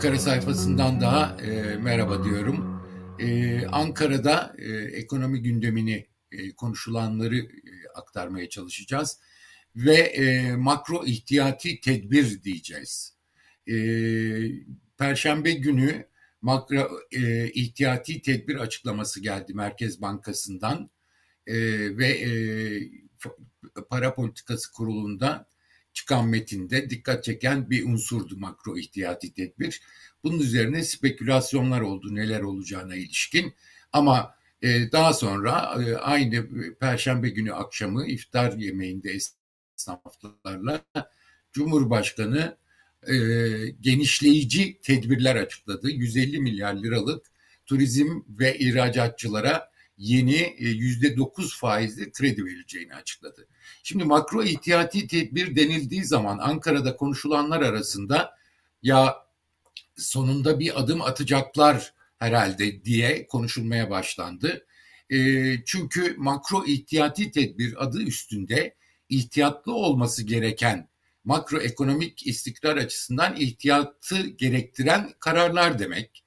Ankara sayfasından daha e, merhaba diyorum. E, Ankara'da e, ekonomi gündemini, e, konuşulanları e, aktarmaya çalışacağız. Ve e, makro ihtiyati tedbir diyeceğiz. E, Perşembe günü makro e, ihtiyati tedbir açıklaması geldi Merkez Bankası'ndan. E, ve e, para politikası kurulunda çıkan metinde dikkat çeken bir unsurdu makro ihtiyati tedbir. Bunun üzerine spekülasyonlar oldu neler olacağına ilişkin ama e, daha sonra e, aynı perşembe günü akşamı iftar yemeğinde esnaflarla Cumhurbaşkanı e, genişleyici tedbirler açıkladı. 150 milyar liralık turizm ve ihracatçılara yeni yüzde dokuz faizli kredi verileceğini açıkladı. Şimdi makro ihtiyati tedbir denildiği zaman Ankara'da konuşulanlar arasında ya sonunda bir adım atacaklar herhalde diye konuşulmaya başlandı. E, çünkü makro ihtiyati tedbir adı üstünde ihtiyatlı olması gereken makroekonomik istikrar açısından ihtiyatı gerektiren kararlar demek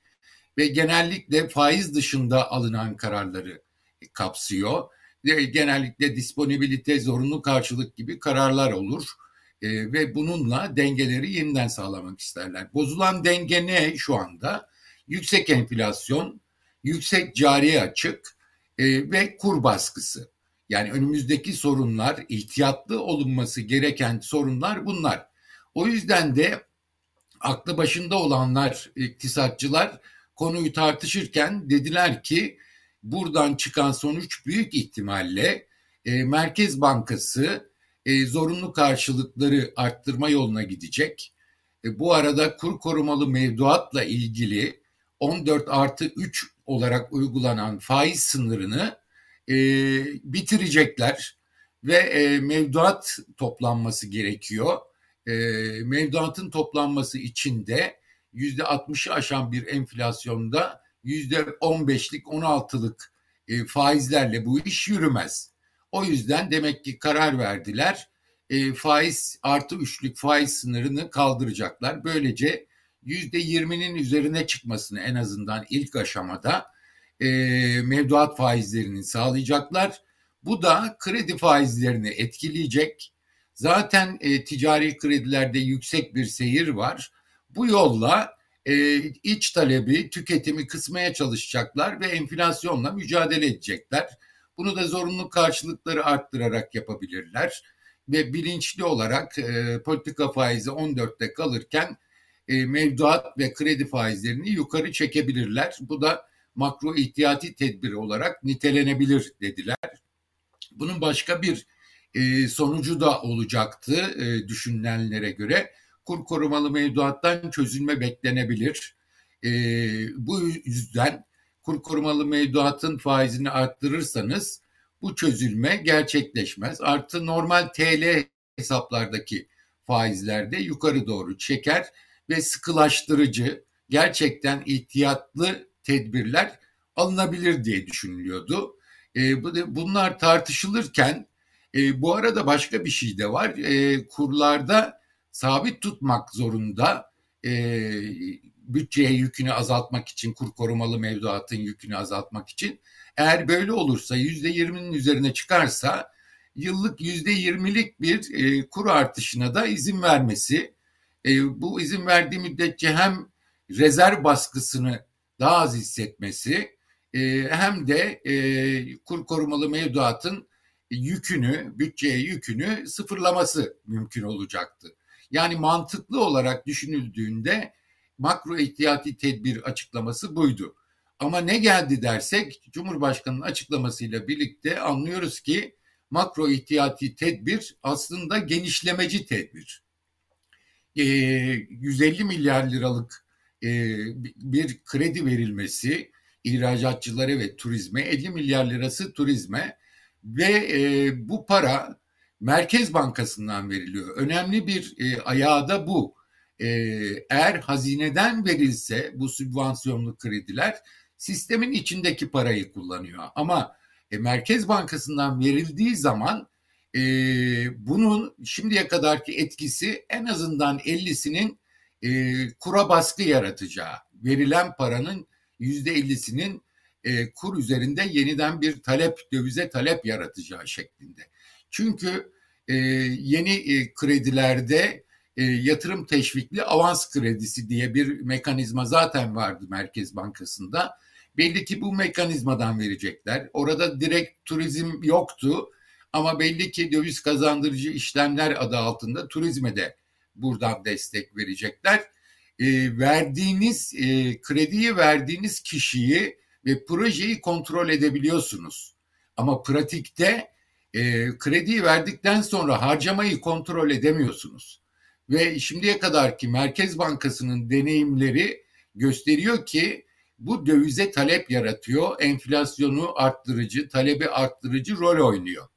ve genellikle faiz dışında alınan kararları kapsıyor. Genellikle disponibilite, zorunlu karşılık gibi kararlar olur e, ve bununla dengeleri yeniden sağlamak isterler. Bozulan denge ne şu anda? Yüksek enflasyon, yüksek cari açık e, ve kur baskısı. Yani önümüzdeki sorunlar, ihtiyatlı olunması gereken sorunlar bunlar. O yüzden de aklı başında olanlar, iktisatçılar konuyu tartışırken dediler ki buradan çıkan sonuç büyük ihtimalle e, Merkez Bankası e, zorunlu karşılıkları arttırma yoluna gidecek. E, bu arada kur korumalı mevduatla ilgili 14 artı 3 olarak uygulanan faiz sınırını e, bitirecekler ve e, mevduat toplanması gerekiyor. E, mevduatın toplanması için de yüzde 60'ı aşan bir enflasyonda yüzde 15'lik 16'lık e, faizlerle bu iş yürümez. O yüzden demek ki karar verdiler. E, faiz artı üçlük faiz sınırını kaldıracaklar. Böylece yüzde yirminin üzerine çıkmasını en azından ilk aşamada e, mevduat faizlerini sağlayacaklar. Bu da kredi faizlerini etkileyecek. Zaten e, ticari kredilerde yüksek bir seyir var. Bu yolla e, iç talebi, tüketimi kısmaya çalışacaklar ve enflasyonla mücadele edecekler. Bunu da zorunlu karşılıkları arttırarak yapabilirler ve bilinçli olarak e, politika faizi 14'te kalırken e, mevduat ve kredi faizlerini yukarı çekebilirler. Bu da makro ihtiyati tedbiri olarak nitelenebilir dediler. Bunun başka bir e, sonucu da olacaktı e, düşünülenlere göre kur korumalı mevduattan çözülme beklenebilir. E, bu yüzden kur korumalı mevduatın faizini arttırırsanız bu çözülme gerçekleşmez. Artı normal TL hesaplardaki faizlerde yukarı doğru çeker ve sıkılaştırıcı gerçekten ihtiyatlı tedbirler alınabilir diye düşünülüyordu. E, bunlar tartışılırken e, bu arada başka bir şey de var. E, kurlarda sabit tutmak zorunda e, bütçeye yükünü azaltmak için, kur korumalı mevduatın yükünü azaltmak için. Eğer böyle olursa yüzde yirminin üzerine çıkarsa yıllık yüzde yirmilik bir e, kur artışına da izin vermesi. E, bu izin verdiği müddetçe hem rezerv baskısını daha az hissetmesi e, hem de e, kur korumalı mevduatın yükünü, bütçeye yükünü sıfırlaması mümkün olacaktı. Yani mantıklı olarak düşünüldüğünde makro ihtiyati tedbir açıklaması buydu. Ama ne geldi dersek Cumhurbaşkanı'nın açıklamasıyla birlikte anlıyoruz ki makro ihtiyati tedbir aslında genişlemeci tedbir. E, 150 milyar liralık e, bir kredi verilmesi ihracatçılara ve turizme 50 milyar lirası turizme ve e, bu para Merkez Bankası'ndan veriliyor. Önemli bir e, ayağı da bu. E, eğer hazineden verilse bu sübvansiyonlu krediler sistemin içindeki parayı kullanıyor. Ama e, Merkez Bankası'ndan verildiği zaman e, bunun şimdiye kadarki etkisi en azından 50'sinin e, kura baskı yaratacağı, verilen paranın yüzde ellisinin e, kur üzerinde yeniden bir talep, dövize talep yaratacağı şeklinde. Çünkü e, yeni e, kredilerde e, yatırım teşvikli avans kredisi diye bir mekanizma zaten vardı Merkez Bankası'nda. Belli ki bu mekanizmadan verecekler. Orada direkt turizm yoktu ama belli ki döviz kazandırıcı işlemler adı altında turizme de buradan destek verecekler. E, verdiğiniz e, krediyi verdiğiniz kişiyi ve projeyi kontrol edebiliyorsunuz. Ama pratikte e, krediyi verdikten sonra harcamayı kontrol edemiyorsunuz. Ve şimdiye kadar ki Merkez Bankası'nın deneyimleri gösteriyor ki bu dövize talep yaratıyor, enflasyonu arttırıcı, talebi arttırıcı rol oynuyor.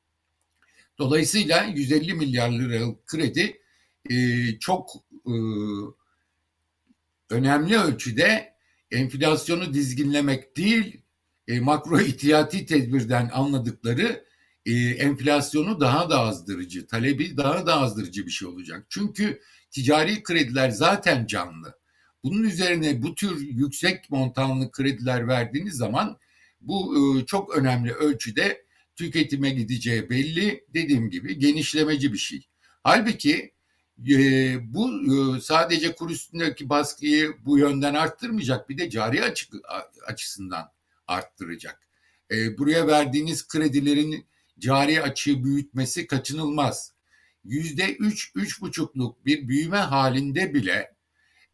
Dolayısıyla 150 milyar liralık kredi e, çok e, önemli ölçüde enflasyonu dizginlemek değil, e, makro ihtiyati tedbirden anladıkları e, enflasyonu daha da azdırıcı, talebi daha da azdırıcı bir şey olacak. Çünkü ticari krediler zaten canlı. Bunun üzerine bu tür yüksek montanlı krediler verdiğiniz zaman bu e, çok önemli ölçüde tüketime gideceği belli. Dediğim gibi genişlemeci bir şey. Halbuki e, bu e, sadece kur üstündeki baskıyı bu yönden arttırmayacak bir de cari açık açısından arttıracak. E, buraya verdiğiniz kredilerin cari açığı büyütmesi kaçınılmaz. Yüzde üç, üç buçukluk bir büyüme halinde bile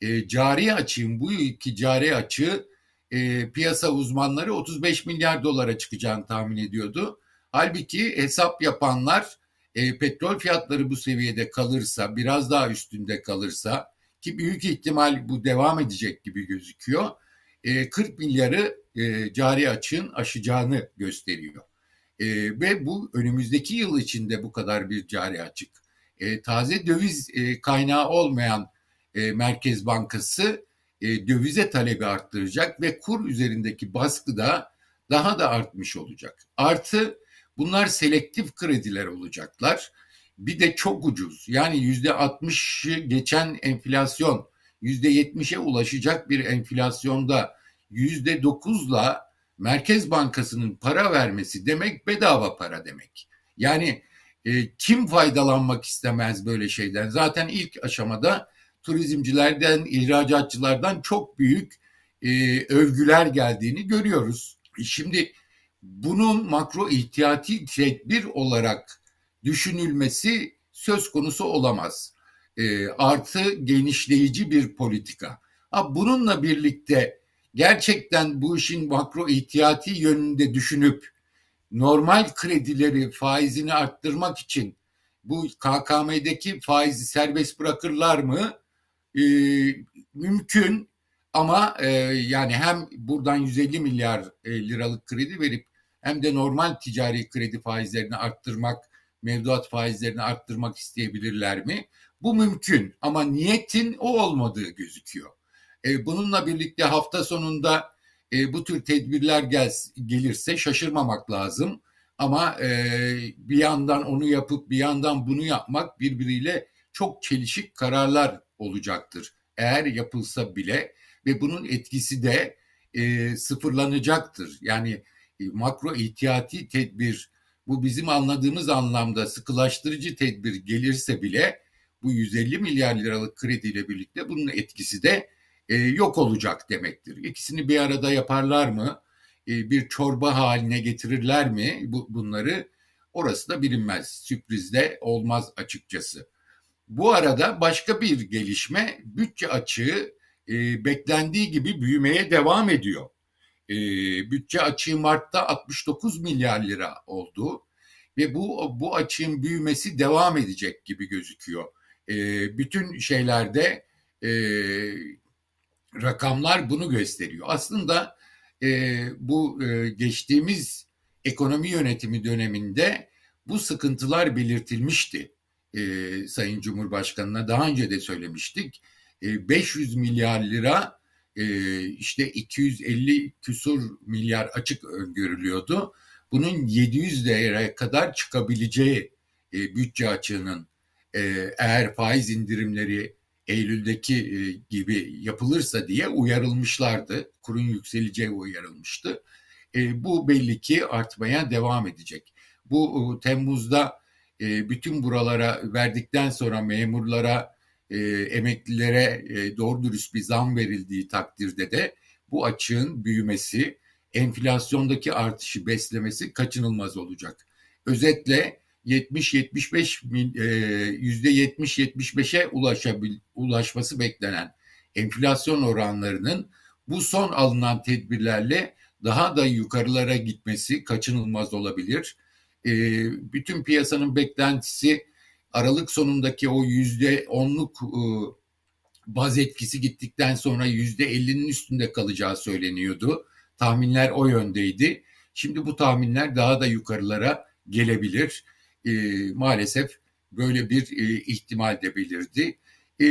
e, cari açığın bu iki cari açığı e, piyasa uzmanları 35 milyar dolara çıkacağını tahmin ediyordu. Halbuki hesap yapanlar e, petrol fiyatları bu seviyede kalırsa, biraz daha üstünde kalırsa ki büyük ihtimal bu devam edecek gibi gözüküyor. E, 40 milyarı e, cari açığın aşacağını gösteriyor. E, ve bu önümüzdeki yıl içinde bu kadar bir cari açık. E, taze döviz e, kaynağı olmayan e, Merkez Bankası e, dövize talebi arttıracak ve kur üzerindeki baskı da daha da artmış olacak. Artı bunlar selektif krediler olacaklar. Bir de çok ucuz yani yüzde 60'ı geçen enflasyon yüzde 70'e ulaşacak bir enflasyonda yüzde 9'la Merkez Bankası'nın para vermesi demek bedava para demek. Yani e, kim faydalanmak istemez böyle şeyden? Zaten ilk aşamada turizmcilerden, ihracatçılardan çok büyük e, övgüler geldiğini görüyoruz. E, şimdi bunun makro ihtiyati tedbir olarak düşünülmesi söz konusu olamaz. E, artı genişleyici bir politika. Ha, bununla birlikte gerçekten bu işin makro ihtiyati yönünde düşünüp normal kredileri faizini arttırmak için bu KKM'deki faizi serbest bırakırlar mı? Ee, mümkün ama e, yani hem buradan 150 milyar e, liralık kredi verip hem de normal ticari kredi faizlerini arttırmak, mevduat faizlerini arttırmak isteyebilirler mi? Bu mümkün ama niyetin o olmadığı gözüküyor. E, bununla birlikte hafta sonunda e, bu tür tedbirler gel, gelirse şaşırmamak lazım. Ama e, bir yandan onu yapıp bir yandan bunu yapmak birbiriyle çok çelişik kararlar olacaktır. Eğer yapılsa bile ve bunun etkisi de e, sıfırlanacaktır. Yani e, makro ihtiyati tedbir bu bizim anladığımız anlamda sıkılaştırıcı tedbir gelirse bile bu 150 milyar liralık krediyle birlikte bunun etkisi de e, yok olacak demektir. İkisini bir arada yaparlar mı? E, bir çorba haline getirirler mi bu, bunları? Orası da bilinmez. Sürprizde olmaz açıkçası. Bu arada başka bir gelişme bütçe açığı e, beklendiği gibi büyümeye devam ediyor. E, bütçe açığı Mart'ta 69 milyar lira oldu ve bu bu açığın büyümesi devam edecek gibi gözüküyor. E, bütün şeylerde e, rakamlar bunu gösteriyor. Aslında e, bu e, geçtiğimiz ekonomi yönetimi döneminde bu sıkıntılar belirtilmişti. E, Sayın Cumhurbaşkanı'na daha önce de söylemiştik. E, 500 milyar lira e, işte 250 küsur milyar açık öngörülüyordu. Bunun 700 liraya kadar çıkabileceği e, bütçe açığının e, eğer faiz indirimleri Eylül'deki e, gibi yapılırsa diye uyarılmışlardı. Kurun yükseleceği uyarılmıştı. E, bu belli ki artmaya devam edecek. Bu e, Temmuz'da bütün buralara verdikten sonra memurlara, emeklilere doğru dürüst bir zam verildiği takdirde de bu açığın büyümesi, enflasyondaki artışı beslemesi kaçınılmaz olacak. Özetle 70-75 e, yüzde 70-75'e ulaşabil, ulaşması beklenen enflasyon oranlarının bu son alınan tedbirlerle daha da yukarılara gitmesi kaçınılmaz olabilir. E, bütün piyasanın beklentisi Aralık sonundaki o yüzde onluk e, baz etkisi gittikten sonra yüzde ellinin üstünde kalacağı söyleniyordu. Tahminler o yöndeydi. Şimdi bu tahminler daha da yukarılara gelebilir. E, maalesef böyle bir e, ihtimal de belirdi. E,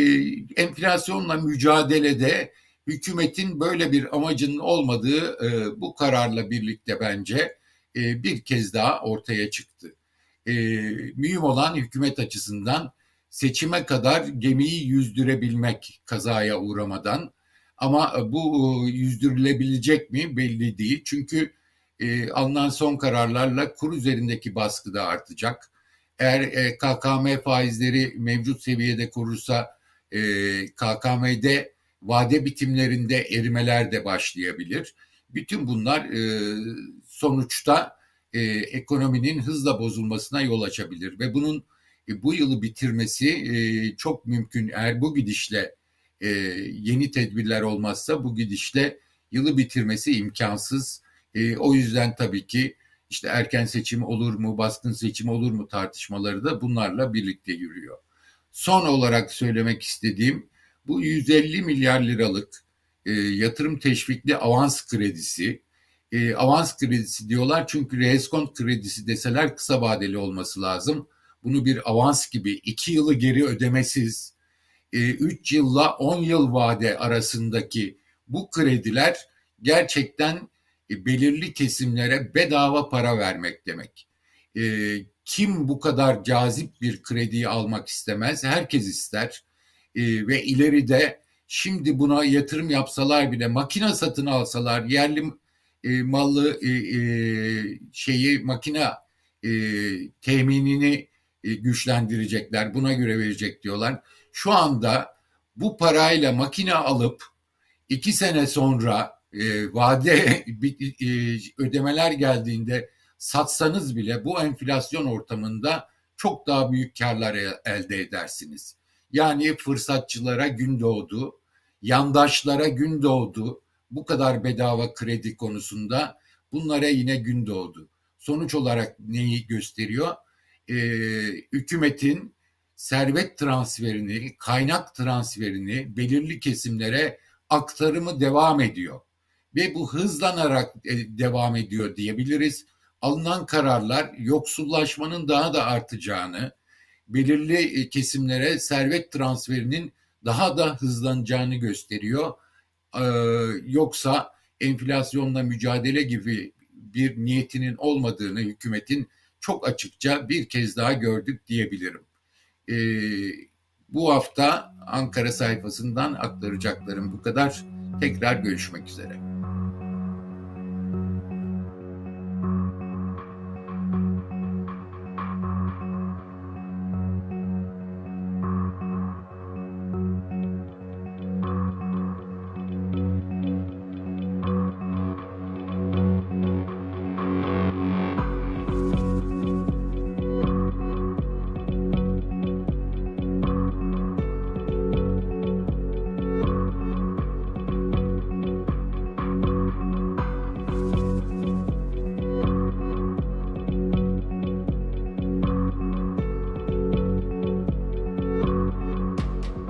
enflasyonla mücadelede hükümetin böyle bir amacının olmadığı e, bu kararla birlikte bence e, bir kez daha ortaya çıktı. E, mühim olan hükümet açısından seçime kadar gemiyi yüzdürebilmek kazaya uğramadan ama bu e, yüzdürülebilecek mi belli değil. Çünkü e, alınan son kararlarla kur üzerindeki baskı da artacak. Eğer e, KKM faizleri mevcut seviyede korursa e, KKM'de vade bitimlerinde erimeler de başlayabilir. Bütün bunlar e, sonuçta e, ekonominin hızla bozulmasına yol açabilir ve bunun e, bu yılı bitirmesi e, çok mümkün. Eğer bu gidişle e, yeni tedbirler olmazsa bu gidişle yılı bitirmesi imkansız. E, o yüzden tabii ki işte erken seçim olur mu, baskın seçim olur mu tartışmaları da bunlarla birlikte yürüyor. Son olarak söylemek istediğim bu 150 milyar liralık e, yatırım teşvikli avans kredisi, e, avans kredisi diyorlar çünkü reskont kredisi deseler kısa vadeli olması lazım. Bunu bir avans gibi iki yılı geri ödemesiz, e, 3 yılla 10 yıl vade arasındaki bu krediler gerçekten e, belirli kesimlere bedava para vermek demek. E, kim bu kadar cazip bir krediyi almak istemez? Herkes ister. E, ve ileride şimdi buna yatırım yapsalar bile makine satın alsalar yerli e, mallı e, e, şeyi makine e, teminini e, güçlendirecekler buna göre verecek diyorlar. Şu anda bu parayla makine alıp iki sene sonra e, vade e, ödemeler geldiğinde satsanız bile bu enflasyon ortamında çok daha büyük karlar elde edersiniz. Yani fırsatçılara gün doğdu, yandaşlara gün doğdu. Bu kadar bedava kredi konusunda bunlara yine gün doğdu. Sonuç olarak neyi gösteriyor? Ee, hükümetin servet transferini, kaynak transferini belirli kesimlere aktarımı devam ediyor. Ve bu hızlanarak e, devam ediyor diyebiliriz. Alınan kararlar yoksullaşmanın daha da artacağını, belirli e, kesimlere servet transferinin daha da hızlanacağını gösteriyor. Yoksa enflasyonla mücadele gibi bir niyetinin olmadığını hükümetin çok açıkça bir kez daha gördük diyebilirim. Bu hafta Ankara sayfasından aktaracaklarım bu kadar. Tekrar görüşmek üzere.